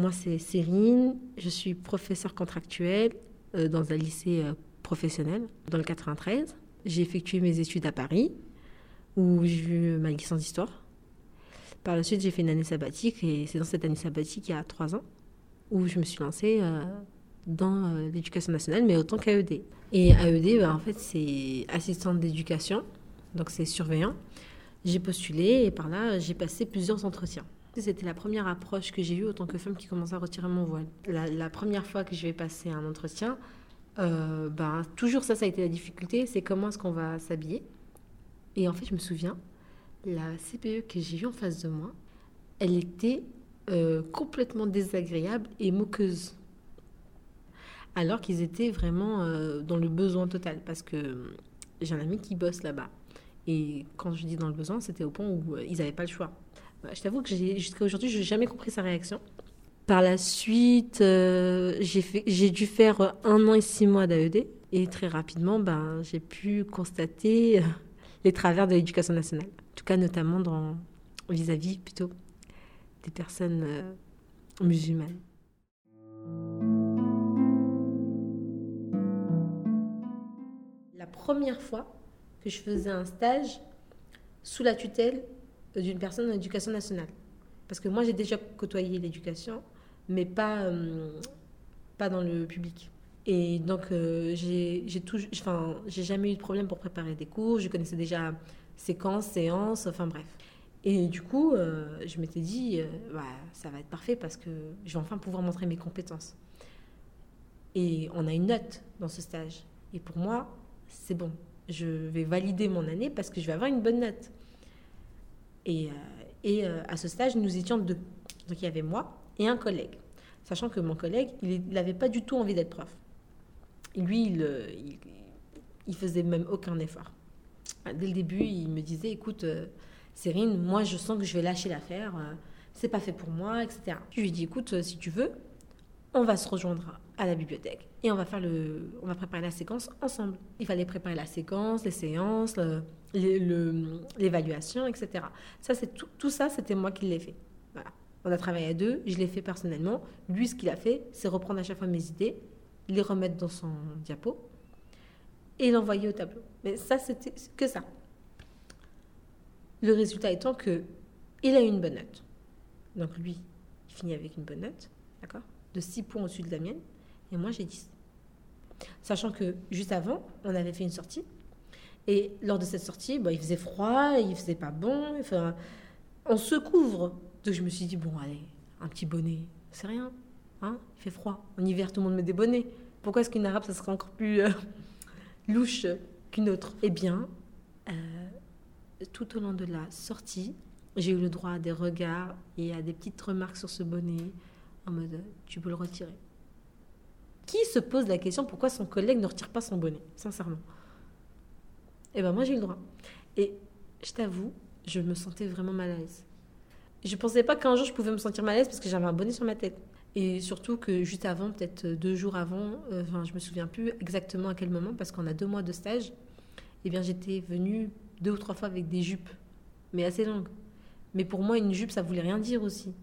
Moi, c'est Cérine. Je suis professeure contractuelle euh, dans un lycée euh, professionnel dans le 93. J'ai effectué mes études à Paris, où j'ai eu ma licence d'histoire. Par la suite, j'ai fait une année sabbatique, et c'est dans cette année sabbatique, il y a trois ans, où je me suis lancée euh, dans l'éducation nationale, mais autant qu'AED. Et AED, bah, en fait, c'est assistante d'éducation, donc c'est surveillant. J'ai postulé et par là, j'ai passé plusieurs entretiens. C'était la première approche que j'ai eue en tant que femme qui commençait à retirer mon voile. La, première fois que je vais passer un entretien, euh, ben, toujours ça, ça a été la difficulté, c'est comment est-ce qu'on va s'habiller. Et en fait, je me souviens, la CPE que j'ai vue en face de moi, elle était euh, complètement désagréable et moqueuse. Alors qu'ils étaient vraiment euh, dans le besoin total, parce que j'ai un ami qui bosse là-bas. Et quand je dis dans le besoin, c'était au point où ils n'avaient pas le choix. Bah, je t'avoue que jusqu'à aujourd'hui, je n'ai jamais compris sa réaction. Par la suite, euh, j'ai dû faire un an et six mois d'AED. Et très rapidement, ben, j'ai pu constater euh, les travers de l'éducation nationale. En tout cas, notamment vis-à-vis plutôt des personnes euh, musulmanes. La première fois que je faisais un stage sous la tutelle d'une personne en éducation nationale. Parce que moi, j'ai déjà côtoyé l'éducation, mais pas, euh, pas dans le public. Et donc, euh, j'ai jamais eu de problème pour préparer des cours. Je connaissais déjà séquences, séances, enfin bref. Et du coup, euh, je m'étais dit, bah, ça va être parfait parce que je vais enfin pouvoir montrer mes compétences. Et on a une note dans ce stage. Et pour moi, c'est bon. Je vais valider mon année parce que je vais avoir une bonne note. Et, euh, euh, à ce stage, nous étions deux. Donc il y avait moi et un collègue. Sachant que mon collègue, il n'avait pas du tout envie d'être prof. lui, il, euh, il, il, faisait même aucun effort. Dès le début, il me disait, écoute, Cérine, moi je sens que je vais lâcher l'affaire, c'est pas fait pour moi, etc. Je lui dis, écoute, si tu veux, on va se rejoindre à la bibliothèque et on va faire le, on va préparer la séquence ensemble. Il fallait préparer la séquence, les séances, l'évaluation, etc. Ça, c'est tout, tout ça, c'était moi qui l'ai fait. Voilà. On a travaillé à deux, je l'ai fait personnellement. Lui, ce qu'il a fait, c'est reprendre à chaque fois mes idées, les remettre dans son diapo et l'envoyer au tableau. Mais ça, c'était que ça. Le résultat étant que il a eu une bonne note. Donc lui, il finit avec une bonne note, d'accord? De 6 points au-dessus de la mienne. Et moi, j'ai 10. Sachant que juste avant, on avait fait une sortie. Et lors de cette sortie, bah, il faisait froid, il faisait pas bon. Enfin, on se couvre. Donc je me suis dit, bon, allez, un petit bonnet, c'est rien. Hein il fait froid. En hiver, tout le monde met des bonnets. Pourquoi est-ce qu'une arabe, ça serait encore plus euh, louche qu'une autre? Eh bien, euh, tout au long de la sortie, j'ai eu le droit à des regards et à des petites remarques sur ce bonnet en mode, tu peux le retirer. Qui se pose la question pourquoi son collègue ne retire pas son bonnet, sincèrement? Eh bien, moi, j'ai eu le droit. Et je t'avoue, je me sentais vraiment mal à l'aise. Je pensais pas qu'un jour je pouvais me sentir mal à l'aise parce que j'avais un bonnet sur ma tête. Et surtout que juste avant, peut-être deux jours avant, euh, enfin, je me souviens plus exactement à quel moment, parce qu'on a deux mois de stage, eh bien, j'étais venue deux ou trois fois avec des jupes, mais assez longues. Mais pour moi, une jupe, ça voulait rien dire aussi.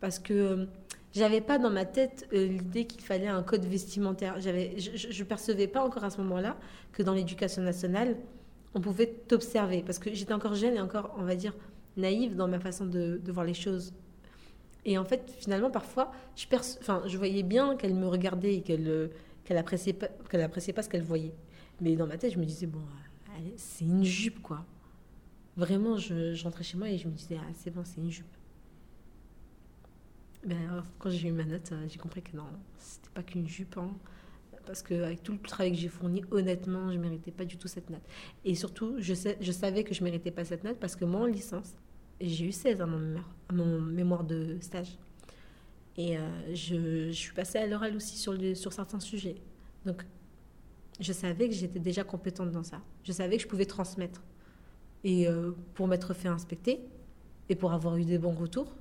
Parce que euh, j'avais pas dans ma tête euh, l'idée qu'il fallait un code vestimentaire. J'avais, je, ne percevais pas encore à ce moment-là que dans l'éducation nationale, on pouvait t'observer. Parce que j'étais encore jeune et encore, on va dire, naïve dans ma façon de, voir les choses. Et en fait, finalement, parfois, je, enfin, je voyais bien qu'elle me regardait et qu'elle euh, qu'elle pas, appréciait pas ce qu'elle voyait. Mais dans ma tête, je me disais, bon, c'est une jupe, quoi. Vraiment, je, je, rentrais chez moi et je me disais, ah, c'est bon, c'est une jupe. Ben, quand j'ai eu ma note, euh, j'ai compris que non, c'était pas qu'une jupe. Hein, parce qu'avec tout le travail que j'ai fourni, honnêtement, je ne méritais pas du tout cette note. Et surtout, je, sais, je savais que je ne méritais pas cette note parce que moi, en licence, j'ai eu 16 à mon mémoire, mon mémoire de stage. Et euh, je, suis passée à l'oral aussi sur, sur certains sujets. Donc, je savais que j'étais déjà compétente dans ça. Je savais que je pouvais transmettre. Et euh, pour m'être fait inspecter et pour avoir eu des bons retours,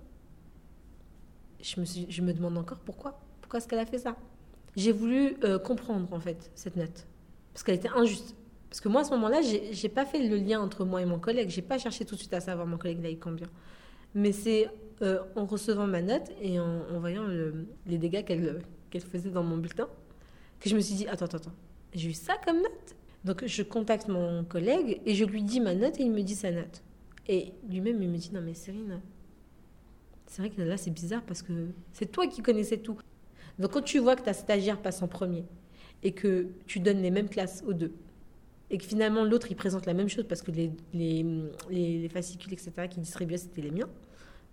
je me, je me demande encore pourquoi. Pourquoi est-ce qu'elle a fait ça? J'ai voulu euh, comprendre, en fait, cette note. Parce qu'elle était injuste. Parce que moi, à ce moment-là, j'ai pas fait le lien entre moi et mon collègue. J'ai pas cherché tout de suite à savoir mon collègue là, combien. Mais c'est euh, en recevant ma note et en, voyant le, les dégâts qu'elle qu'elle faisait dans mon bulletin que je me suis dit, attends, attends, attends, j'ai eu ça comme note? Donc je contacte mon collègue et je lui dis ma note et il me dit sa note. Et lui-même, il me dit, non mais Cyrine, c'est vrai que là c'est bizarre parce que c'est toi qui connaissais tout. Donc quand tu vois que ta stagiaire passe en premier et que tu donnes les mêmes classes aux deux, et que finalement l'autre il présente la même chose parce que les, les, les, fascicules, etc., qui distribuaient c'était les miens,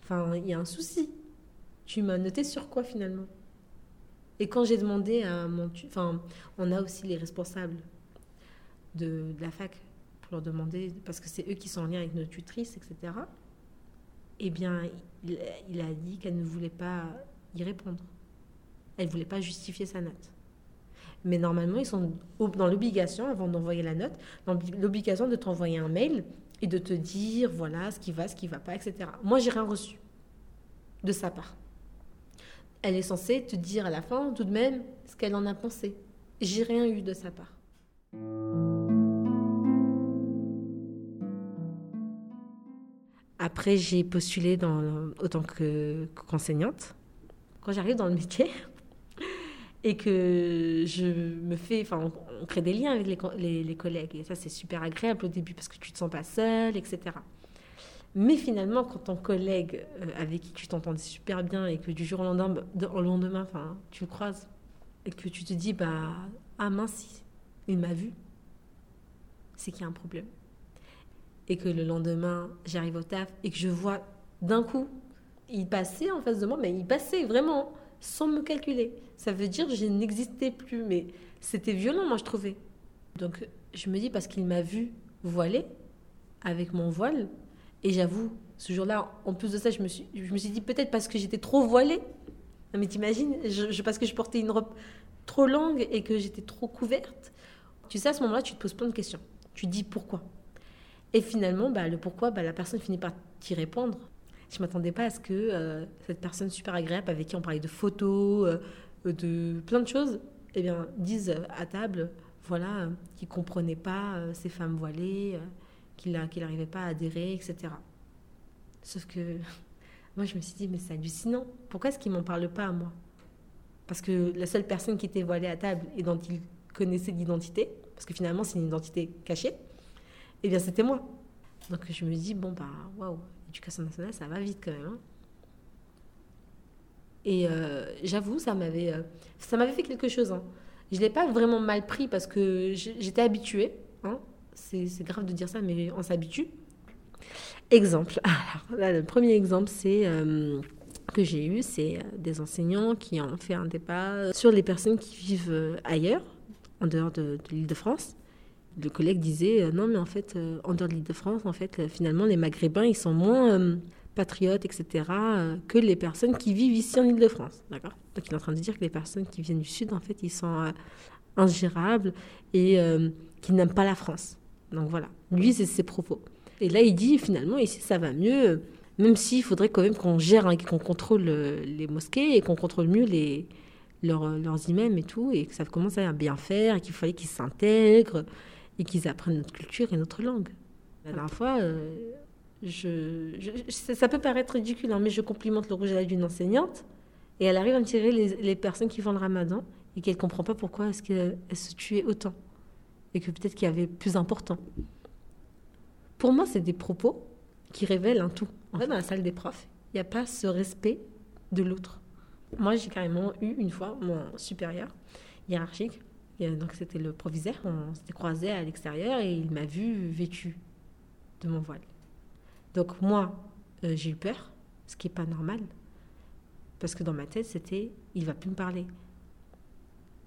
enfin il y a un souci. Tu m'as noté sur quoi finalement? Et quand j'ai demandé à mon. Enfin, on a aussi les responsables de, de la fac pour leur demander, parce que c'est eux qui sont en lien avec nos tutrices, etc. Eh bien, il, a dit qu'elle ne voulait pas y répondre. Elle ne voulait pas justifier sa note. Mais normalement, ils sont dans l'obligation, avant d'envoyer la note, dans l'obligation de t'envoyer un mail et de te dire, voilà, ce qui va, ce qui ne va pas, etc. Moi, j'ai rien reçu de sa part. Elle est censée te dire à la fin, tout de même, ce qu'elle en a pensé. J'ai rien eu de sa part. Après, j'ai postulé dans, autant qu'enseignante. Quand j'arrive dans le métier, et que je me fais, enfin, on, crée des liens avec les, les, collègues. Et ça, c'est super agréable au début parce que tu te sens pas seul, etc. Mais finalement, quand ton collègue euh, avec qui tu t'entendais super bien et que du jour au lendemain, au lendemain enfin, tu le croises et que tu te dis, bah, ah mince, il m'a vu, c'est qu'il y a un problème. Et que le lendemain, j'arrive au taf et que je vois d'un coup, il passait en face de moi, mais il passait vraiment sans me calculer. Ça veut dire que je n'existais plus, mais c'était violent, moi, je trouvais. Donc, je me dis, parce qu'il m'a vu voiler avec mon voile, et j'avoue, ce jour-là, en plus de ça, je me suis, je me suis dit, peut-être parce que j'étais trop voilée. Mais t'imagines, je, parce que je portais une robe trop longue et que j'étais trop couverte. Tu sais, à ce moment-là, tu te poses plein de questions. Tu dis pourquoi? Et finalement, bah, le pourquoi, bah, la personne finit par t'y répondre. Je m'attendais pas à ce que euh, cette personne super agréable avec qui on parlait de photos, euh, de plein de choses, eh bien, dise à table, voilà, qu'il comprenait pas euh, ces femmes voilées, qu'il n'arrivait pas à adhérer, etc. Sauf que moi, je me suis dit, mais c'est hallucinant. Pourquoi est-ce qu'il m'en parle pas à moi? Parce que la seule personne qui était voilée à table et dont il connaissait l'identité, parce que finalement, c'est une identité cachée, eh bien, c'était moi. Donc, je me dis, bon, bah, waouh, l'éducation nationale, ça va vite quand même. Hein. Et euh, j'avoue, ça m'avait, euh, ça m'avait fait quelque chose. Hein. Je ne l'ai pas vraiment mal pris parce que j'étais habituée. Hein. C'est, grave de dire ça, mais on s'habitue. Exemple. Alors, là, le premier exemple, c'est euh, que j'ai eu, c'est des enseignants qui ont fait un débat sur les personnes qui vivent ailleurs, en dehors de, de l'île de France le collègue disait euh, non mais en fait euh, en dehors de l'Île-de-France en fait euh, finalement les Maghrébins ils sont moins patriotes etc que les personnes qui vivent ici en Île-de-France d'accord? Donc il est en train de dire que les personnes qui viennent du sud en fait ils sont ingérables et qui n'aiment pas la France. Donc voilà. Lui c'est ses propos. Et là il dit finalement ici ça va mieux même s'il faudrait quand même qu'on gère hein, qu'on contrôle les mosquées et qu'on contrôle mieux les leurs, leurs imams et tout, et que ça commence à bien faire, et qu'il fallait qu'ils s'intègrent, et qu'ils apprennent notre culture et notre langue. La dernière fois, euh, je, ça peut paraître ridicule, hein, mais je complimente le rouge à lèvres d'une enseignante et elle arrive à me tirer les, personnes qui font le ramadan et qu'elle ne comprend pas pourquoi est-ce qu'elle se tuait autant et que peut-être qu'il y avait plus important. Pour moi, c'est des propos qui révèlent un tout. En fait, dans la salle des profs, il n'y a pas ce respect de l'autre. Moi, j'ai carrément eu une fois mon supérieur hiérarchique donc c'était le proviseur, on s'était croisés à l'extérieur et il m'a vu vêtue de mon voile. Donc moi, euh, j'ai eu peur, ce qui n'est pas normal. Parce que dans ma tête, c'était, il va plus me parler.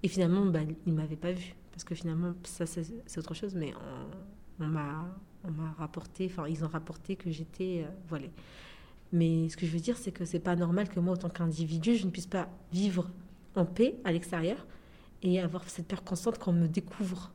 Et finalement, bah, il ne m'avait pas vu. Parce que finalement, ça c'est autre chose, mais on, m'a rapporté, enfin ils ont rapporté que j'étais euh, voilée. Mais ce que je veux dire, c'est que c'est pas normal que moi, en tant qu'individu, je ne puisse pas vivre en paix à l'extérieur et avoir cette peur constante qu'on me découvre.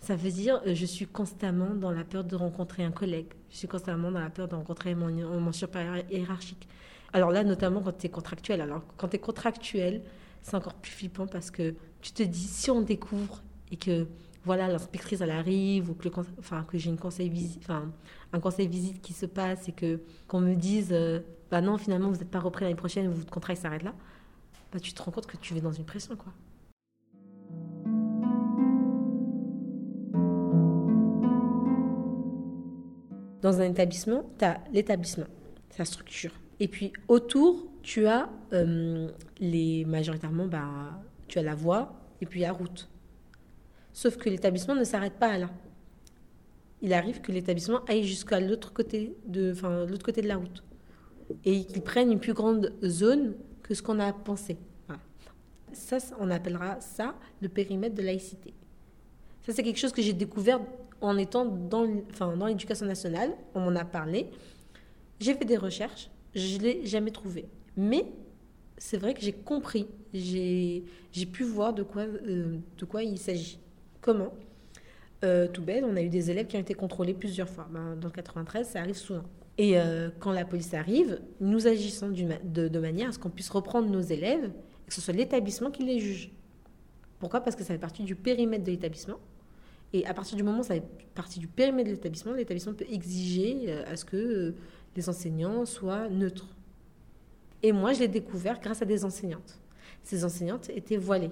Ça veut dire euh, je suis constamment dans la peur de rencontrer un collègue. Je suis constamment dans la peur de rencontrer mon, mon supérieur hiérarchique. Alors là, notamment quand tu es contractuel. Alors quand tu es contractuel, c'est encore plus flippant parce que tu te dis si on découvre et que voilà l'inspectrice elle arrive ou que, que j'ai une conseil visite, un conseil visite qui se passe et que qu'on me dise euh, bah non finalement vous n'êtes pas repris l'année prochaine, votre contrat s'arrête là bah, tu te rends compte que tu es dans une pression, quoi. Dans un établissement, tu as l'établissement, sa structure. Et puis autour, tu as euh, les majoritairement, bah, tu as la voie et puis la route. Sauf que l'établissement ne s'arrête pas là. Il arrive que l'établissement aille jusqu'à l'autre côté de, enfin, l'autre côté de la route et qu'il prenne une plus grande zone que ce qu'on a pensé. Ça, on appellera ça le périmètre de laïcité. Ça, c'est quelque chose que j'ai découvert en étant dans, enfin, dans l'éducation nationale. On m'en a parlé. J'ai fait des recherches. Je ne l'ai jamais trouvé. Mais c'est vrai que j'ai compris. J'ai pu voir de quoi, euh, de quoi il s'agit. Comment? Euh, Tout bête, on a eu des élèves qui ont été contrôlés plusieurs fois. Ben, dans le 93, ça arrive souvent. Et euh, quand la police arrive, nous agissons de, de, manière à ce qu'on puisse reprendre nos élèves que ce soit l'établissement qui les juge. Pourquoi? Parce que ça fait partie du périmètre de l'établissement. Et à partir du moment où ça fait partie du périmètre de l'établissement, l'établissement peut exiger euh, à ce que euh, les enseignants soient neutres. Et moi, je l'ai découvert grâce à des enseignantes. Ces enseignantes étaient voilées.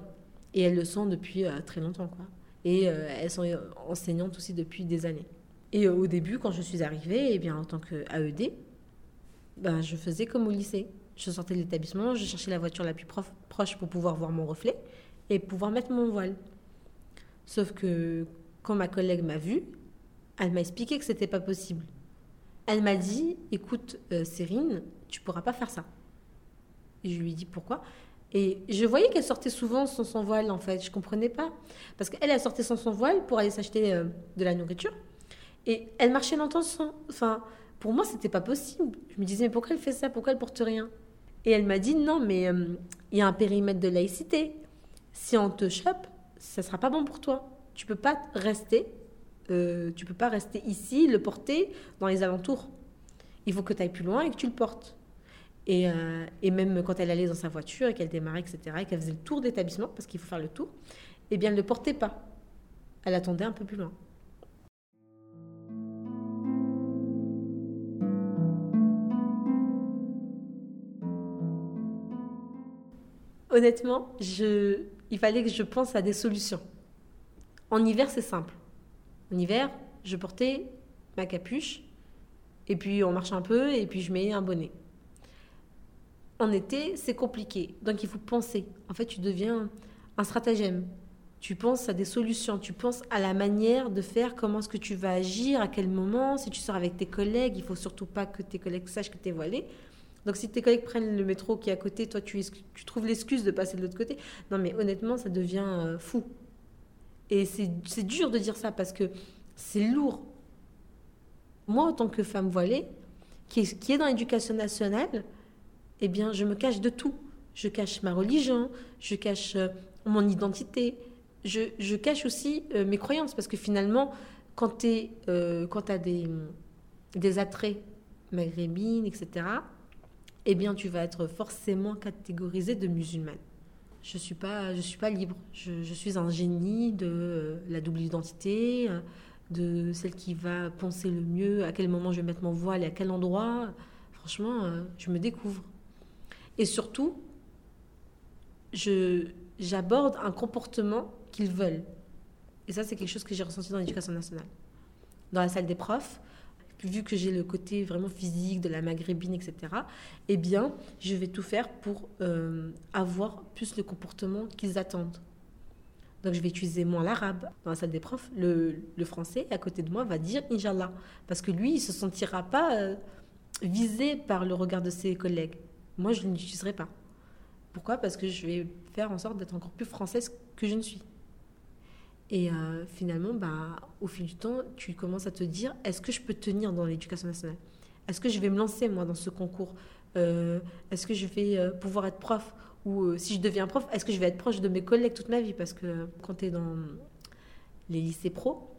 Et elles le sont depuis très longtemps. Quoi. Et elles sont enseignantes aussi depuis des années. Et au début, quand je suis arrivée, eh bien, en tant qu'AED, ben, je faisais comme au lycée. Je sortais de l'établissement, je cherchais la voiture la plus proche pour pouvoir voir mon reflet et pouvoir mettre mon voile. Sauf que quand ma collègue m'a vue, elle m'a expliqué que c'était pas possible. Elle m'a dit "Écoute, euh, Cérine, tu pourras pas faire ça." Je lui ai dit pourquoi? Et je voyais qu'elle sortait souvent sans son voile en fait. Je comprenais pas parce qu'elle elle sortait sans son voile pour aller s'acheter euh, de la nourriture. Et elle marchait longtemps sans. Enfin, pour moi, c'était pas possible. Je me disais, mais pourquoi elle fait ça? Pourquoi elle porte rien? Et elle m'a dit, non, mais euh, il y a un périmètre de laïcité. Si on te chope, ça sera pas bon pour toi. Tu peux pas rester. Euh, tu peux pas rester ici, le porter dans les alentours. Il faut que tu ailles plus loin et que tu le portes. Et, euh, et, même quand elle allait dans sa voiture et qu'elle démarrait, etc., et qu'elle faisait le tour d'établissement, parce qu'il faut faire le tour, eh bien, elle ne le portait pas. Elle attendait un peu plus loin. honnêtement, je, il fallait que je pense à des solutions. En hiver, c'est simple. En hiver, je portais ma capuche, et puis on marche un peu, et puis je mets un bonnet. En été, c'est compliqué. Donc il faut penser. En fait, tu deviens un stratagème. Tu penses à des solutions, tu penses à la manière de faire, comment est-ce que tu vas agir, à quel moment, si tu sors avec tes collègues, il faut surtout pas que tes collègues sachent que tu es voilé. Donc si tes collègues prennent le métro qui est à côté, toi tu, trouves l'excuse de passer de l'autre côté. Non mais honnêtement, ça devient euh, fou. Et c'est dur de dire ça parce que c'est lourd. Moi, en tant que femme voilée, qui est, qui est dans l'éducation nationale, eh bien, je me cache de tout. Je cache ma religion, je cache euh, mon identité, je, cache aussi euh, mes croyances parce que finalement, quand tu as des, des attraits maghrébines, etc., eh bien, tu vas être forcément catégorisée de musulmane. Je suis, pas, je suis pas libre. Je, suis un génie de euh, la double identité, euh, de celle qui va penser le mieux, à quel moment je vais mettre mon voile et à quel endroit. Franchement, euh, je me découvre. Et surtout, j'aborde un comportement qu'ils veulent. Et ça, c'est quelque chose que j'ai ressenti dans l'éducation nationale. Dans la salle des profs, vu que j'ai le côté vraiment physique de la maghrébine, etc., eh bien, je vais tout faire pour euh, avoir plus le comportement qu'ils attendent. Donc, je vais utiliser moins l'arabe dans la salle des profs. Le, français, à côté de moi, va dire Inch'Allah. Parce que lui, il se sentira pas euh, visé par le regard de ses collègues. Moi, je ne l'utiliserai pas. Pourquoi? Parce que je vais faire en sorte d'être encore plus française que je ne suis. Et euh, finalement, bah, au fil du temps, tu commences à te dire, est-ce que je peux tenir dans l'éducation nationale? Est-ce que je vais me lancer, moi, dans ce concours? Euh, Est-ce que je vais euh, pouvoir être prof? Ou si je deviens prof, est-ce que je vais être proche de mes collègues toute ma vie? Parce que quand tu es dans les lycées pro,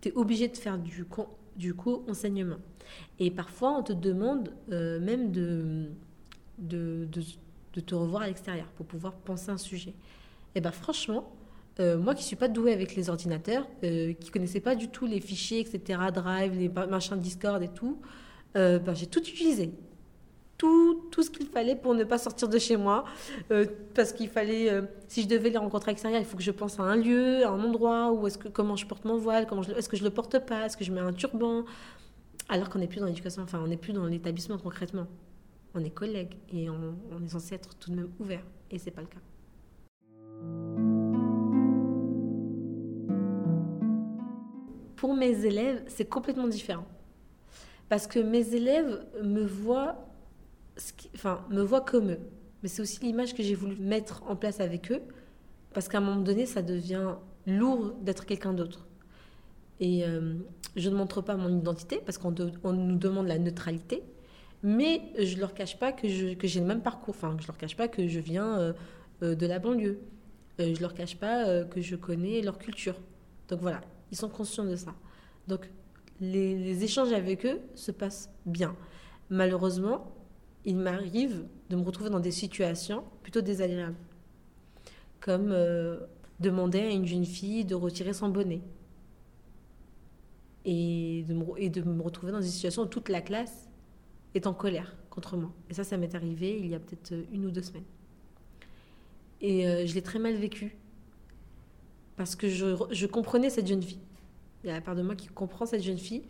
tu es obligé de faire du, du co-enseignement. Et parfois, on te demande même de, de, de, te revoir à l'extérieur pour pouvoir penser un sujet. Et bien franchement, euh, moi qui suis pas douée avec les ordinateurs, euh, qui connaissais pas du tout les fichiers, etc., Drive, les machins Discord et tout, euh, ben, j'ai tout utilisé. tout, tout ce qu'il fallait pour ne pas sortir de chez moi. Euh, parce qu'il fallait, si je devais les rencontrer extérieures, il faut que je pense à un lieu, à un endroit, où est-ce que, comment je porte mon voile, comment est-ce que je le porte pas, est-ce que je mets un turban? Alors qu'on n'est plus dans l'éducation, enfin, on n'est plus dans l'établissement concrètement. On est collègues et on, on est censé être tout de même ouvert. Et c'est pas le cas. Pour mes élèves, c'est complètement différent. Parce que mes élèves me voient enfin, me voient comme eux. Mais c'est aussi l'image que j'ai voulu mettre en place avec eux, parce qu'à un moment donné, ça devient lourd d'être quelqu'un d'autre. Et euh, je ne montre pas mon identité, parce qu'on nous demande la neutralité, mais je ne leur cache pas que j'ai le même parcours, enfin, je leur cache pas que je viens euh, euh, de la banlieue. je leur cache pas que je connais leur culture. Donc voilà, ils sont conscients de ça. Donc les, échanges avec eux se passent bien. Malheureusement, il m'arrive de me retrouver dans des situations plutôt désagréables. Comme euh, demander à une jeune fille de retirer son bonnet. Et de, me, retrouver dans des situations où toute la classe est en colère contre moi. Et ça, ça m'est arrivé il y a peut-être une ou deux semaines. Et euh, je l'ai très mal vécu. Parce que je, je, comprenais cette jeune fille. Il y a la part de moi qui comprend cette jeune fille.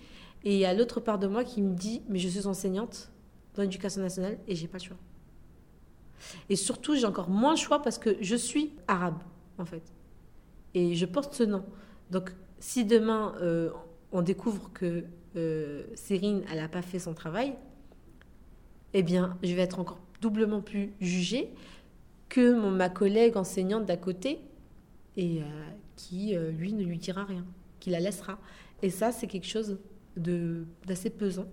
Et il y a l'autre part de moi qui me dit, mais je suis enseignante dans l'éducation nationale et j'ai pas le choix. Et surtout, j'ai encore moins le choix parce que je suis arabe, en fait. Et je porte ce nom. Donc, si demain, euh, on découvre que euh, Cérine, elle n'a pas fait son travail, eh bien, je vais être encore doublement plus jugée que mon, ma collègue enseignante d'à côté, et euh, qui, lui, ne lui dira rien, qui la laissera. Et ça, c'est quelque chose d'assez pesant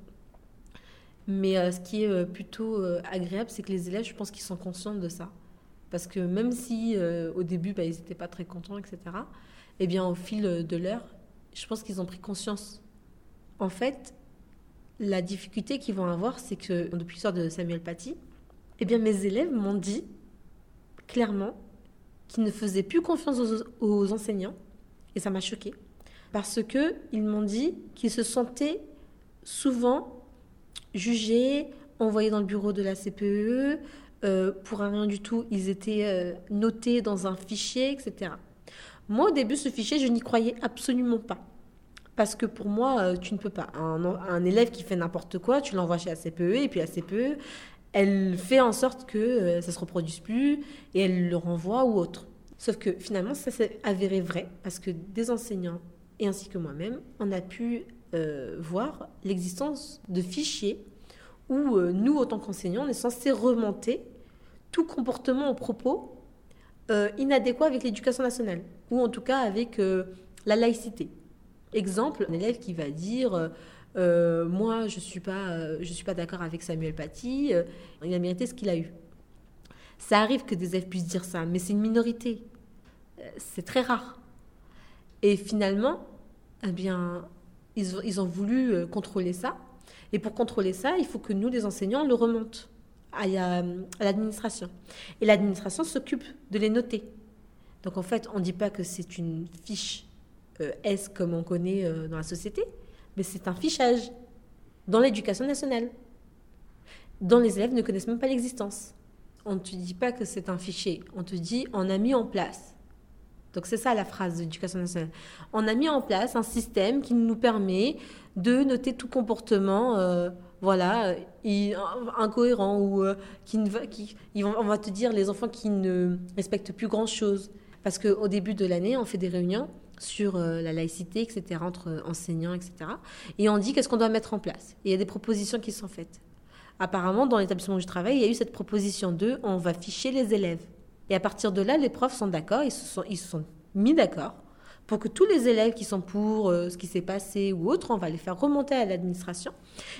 mais euh, ce qui est euh, plutôt euh, agréable, c'est que les élèves, je pense qu'ils sont conscients de ça. Parce que même si au début, bah, ils n'étaient pas très contents, etc., eh bien, au fil de l'heure, je pense qu'ils ont pris conscience. En fait, la difficulté qu'ils vont avoir, c'est que depuis l'histoire de Samuel Paty, eh bien, mes élèves m'ont dit clairement qu'ils ne faisaient plus confiance aux, enseignants, et ça m'a choqué, parce qu'ils m'ont dit qu'ils se sentaient souvent jugés, envoyés dans le bureau de la CPE. Euh, pour un rien du tout, ils étaient euh, notés dans un fichier, etc. Moi, au début, ce fichier, je n'y croyais absolument pas. Parce que pour moi, euh, tu ne peux pas. Un, élève qui fait n'importe quoi, tu l'envoies chez la CPE, et puis la CPE, elle fait en sorte que ça ne se reproduise plus, et elle le renvoie ou autre. Sauf que finalement, ça s'est avéré vrai, parce que des enseignants, et ainsi que moi-même, on a pu euh, voir l'existence de fichiers où euh, nous, en tant qu'enseignants, on est censé remonter tout comportement ou propos euh, inadéquat avec l'éducation nationale, ou en tout cas avec la laïcité. Exemple, un élève qui va dire Moi, je ne suis pas, suis pas d'accord avec Samuel Paty, il a mérité ce qu'il a eu. Ça arrive que des élèves puissent dire ça, mais c'est une minorité. C'est très rare. Et finalement, eh bien, ils, ont voulu euh, contrôler ça. Et pour contrôler ça, il faut que nous, les enseignants, le remontent à, l'administration. Et l'administration s'occupe de les noter. Donc en fait, on ne dit pas que c'est une fiche euh, S comme on connaît euh, dans la société, mais c'est un fichage dans l'éducation nationale, dont les élèves ne connaissent même pas l'existence. On ne te dit pas que c'est un fichier, on te dit on a mis en place donc c'est ça la phrase de nationale. On a mis en place un système qui nous permet de noter tout comportement, euh, voilà, incohérent ou euh, qui ne va, on va te dire les enfants qui ne respectent plus grand chose. Parce qu'au début de l'année, on fait des réunions sur euh, la laïcité, etc., entre enseignants, etc. Et on dit qu'est-ce qu'on doit mettre en place. Et il y a des propositions qui sont faites. Apparemment, dans l'établissement où je travaille, il y a eu cette proposition de on va ficher les élèves. Et à partir de là, les profs sont d'accord, ils se sont, ils sont mis d'accord pour que tous les élèves qui sont pour euh, ce qui s'est passé ou autre, on va les faire remonter à l'administration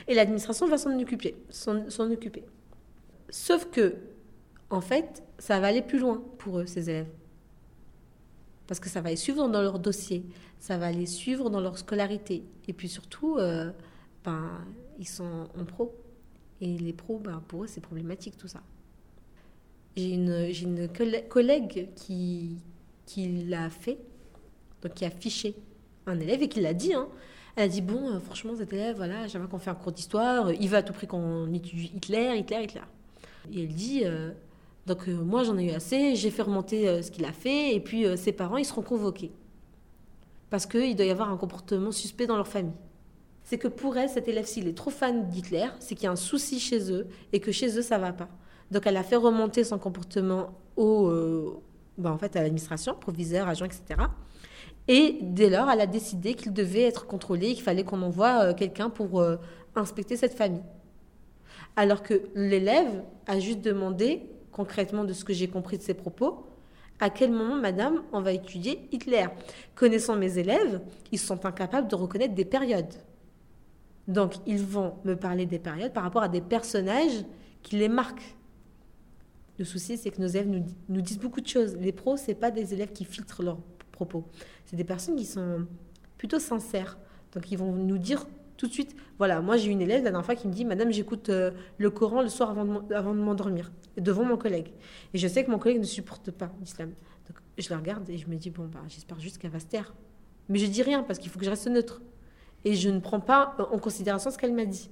et l'administration va s'en occuper, s'en occuper. Sauf que, en fait, ça va aller plus loin pour eux, ces élèves. Parce que ça va les suivre dans leur dossier, ça va les suivre dans leur scolarité. Et puis surtout, euh, ben, ils sont en pro. Et les pros, ben, pour eux, c'est problématique tout ça. J'ai une, une, collègue qui, qui l'a fait, donc qui a fiché un élève et qui l'a dit. Hein. Elle a dit Bon, euh, franchement, cet élève, voilà, j'aimerais qu'on fait un cours d'histoire. Il veut à tout prix qu'on étudie Hitler, Hitler, Hitler. Et elle dit euh, Donc, euh, moi, j'en ai eu assez. J'ai fait remonter ce qu'il a fait. Et puis, ses parents, ils seront convoqués. Parce qu'il doit y avoir un comportement suspect dans leur famille. C'est que pour elle, cet élève, s'il est trop fan d'Hitler, c'est qu'il y a un souci chez eux et que chez eux, ça va pas. Donc, elle a fait remonter son comportement au, ben, en fait, à l'administration, proviseur, agent, etc. Et dès lors, elle a décidé qu'il devait être contrôlé, qu'il fallait qu'on envoie euh, quelqu'un pour euh, inspecter cette famille. Alors que l'élève a juste demandé, concrètement de ce que j'ai compris de ses propos, à quel moment, madame, on va étudier Hitler? Connaissant mes élèves, ils sont incapables de reconnaître des périodes. Donc, ils vont me parler des périodes par rapport à des personnages qui les marquent. Le souci, c'est que nos élèves nous, disent beaucoup de choses. Les pros, ce pas des élèves qui filtrent leurs propos. C'est des personnes qui sont plutôt sincères. Donc, ils vont nous dire tout de suite, voilà, moi j'ai une élève la dernière fois qui me dit, Madame, j'écoute euh, le Coran le soir avant de, m'endormir, devant mon collègue. Et je sais que mon collègue ne supporte pas l'islam. Donc, je la regarde et je me dis, bon, bah, j'espère juste qu'elle va se taire. Mais je dis rien parce qu'il faut que je reste neutre. Et je ne prends pas en considération ce qu'elle m'a dit.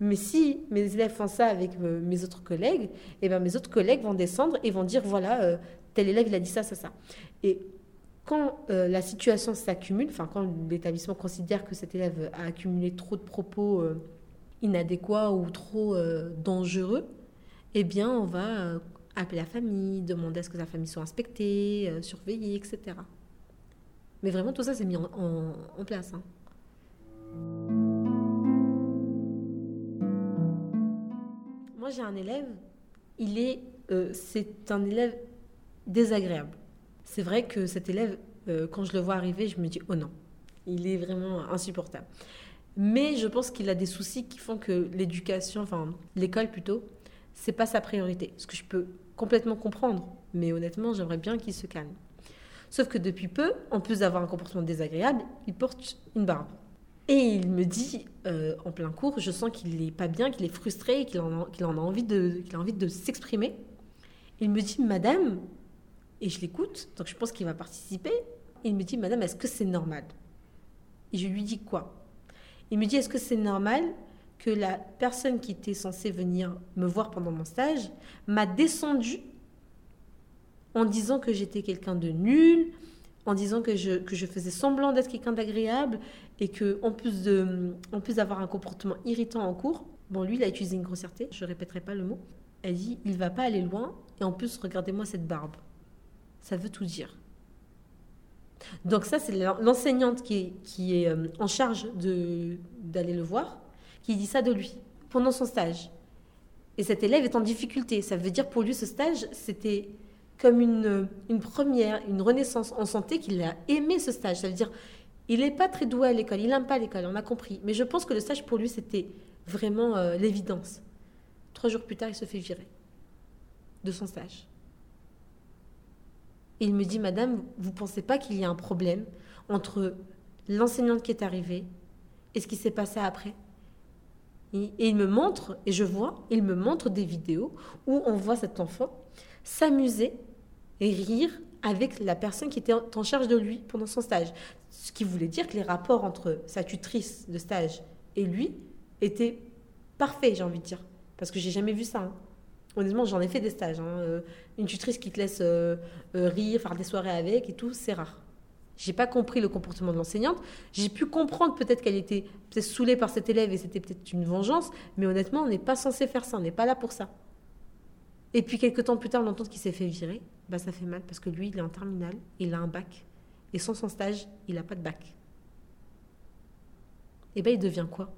Mais si mes élèves font ça avec euh, mes autres collègues, et eh ben mes autres collègues vont descendre et vont dire voilà, euh, tel élève il a dit ça, ça, ça. Et quand euh, la situation s'accumule, enfin quand l'établissement considère que cet élève a accumulé trop de propos inadéquats ou trop dangereux, eh bien on va appeler la famille, demander à ce que sa famille soit inspectée, surveillée, etc. Mais vraiment tout ça c'est mis en, place. Hein. Moi, j'ai un élève, il est, euh, c'est un élève désagréable. C'est vrai que cet élève, euh, quand je le vois arriver, je me dis, oh non, il est vraiment insupportable. Mais je pense qu'il a des soucis qui font que l'éducation, enfin l'école plutôt, c'est pas sa priorité. Ce que je peux complètement comprendre. Mais honnêtement, j'aimerais bien qu'il se calme. Sauf que depuis peu, en plus d'avoir un comportement désagréable, il porte une barbe. Et il me dit euh, en plein cours, je sens qu'il n'est pas bien, qu'il est frustré, qu'il en, en a envie de, qu'il a envie de s'exprimer. Il me dit, Madame, et je l'écoute, donc je pense qu'il va participer. il me dit, Madame, est-ce que c'est normal? Et je lui dis quoi? Il me dit, est-ce que c'est normal que la personne qui était censée venir me voir pendant mon stage m'a descendu en disant que j'étais quelqu'un de nul, en disant que je, faisais semblant d'être quelqu'un d'agréable et que en plus d'avoir un comportement irritant en cours, bon lui il a utilisé une grossièreté, je répéterai pas le mot. Elle dit il va pas aller loin et en plus regardez-moi cette barbe. Ça veut tout dire. Donc ça c'est l'enseignante qui est, euh, en charge d'aller le voir qui dit ça de lui pendant son stage. Et cet élève est en difficulté. Ça veut dire pour lui ce stage c'était comme une, une première, une renaissance. en santé qu'il a aimé ce stage. Ça veut dire, il n'est pas très doué à l'école, il n'aime pas l'école, on a compris. Mais je pense que le stage pour lui, c'était vraiment euh, l'évidence. Trois jours plus tard, il se fait virer de son stage. Il me dit, Madame, vous ne pensez pas qu'il y a un problème entre l'enseignante qui est arrivée et ce qui s'est passé après? Et, et il me montre, et je vois, il me montre des vidéos où on voit cet enfant s'amuser et rire avec la personne qui était en charge de lui pendant son stage. Ce qui voulait dire que les rapports entre sa tutrice de stage et lui étaient parfaits, j'ai envie de dire. Parce que j'ai jamais vu ça. Hein. Honnêtement, j'en ai fait des stages. Hein. Euh, une tutrice qui te laisse euh, euh, rire, faire des soirées avec et tout, c'est rare. J'ai pas compris le comportement de l'enseignante. J'ai pu comprendre peut-être qu'elle était peut-être saoulée par cet élève et c'était peut-être une vengeance, mais honnêtement, on n'est pas censé faire ça, on n'est pas là pour ça. Et puis quelques temps plus tard, l'entendre qu'il s'est fait virer, bah ça fait mal parce que lui, il est en terminale, il a un bac. Et sans son stage, il n'a pas de bac. Et bien, il devient quoi?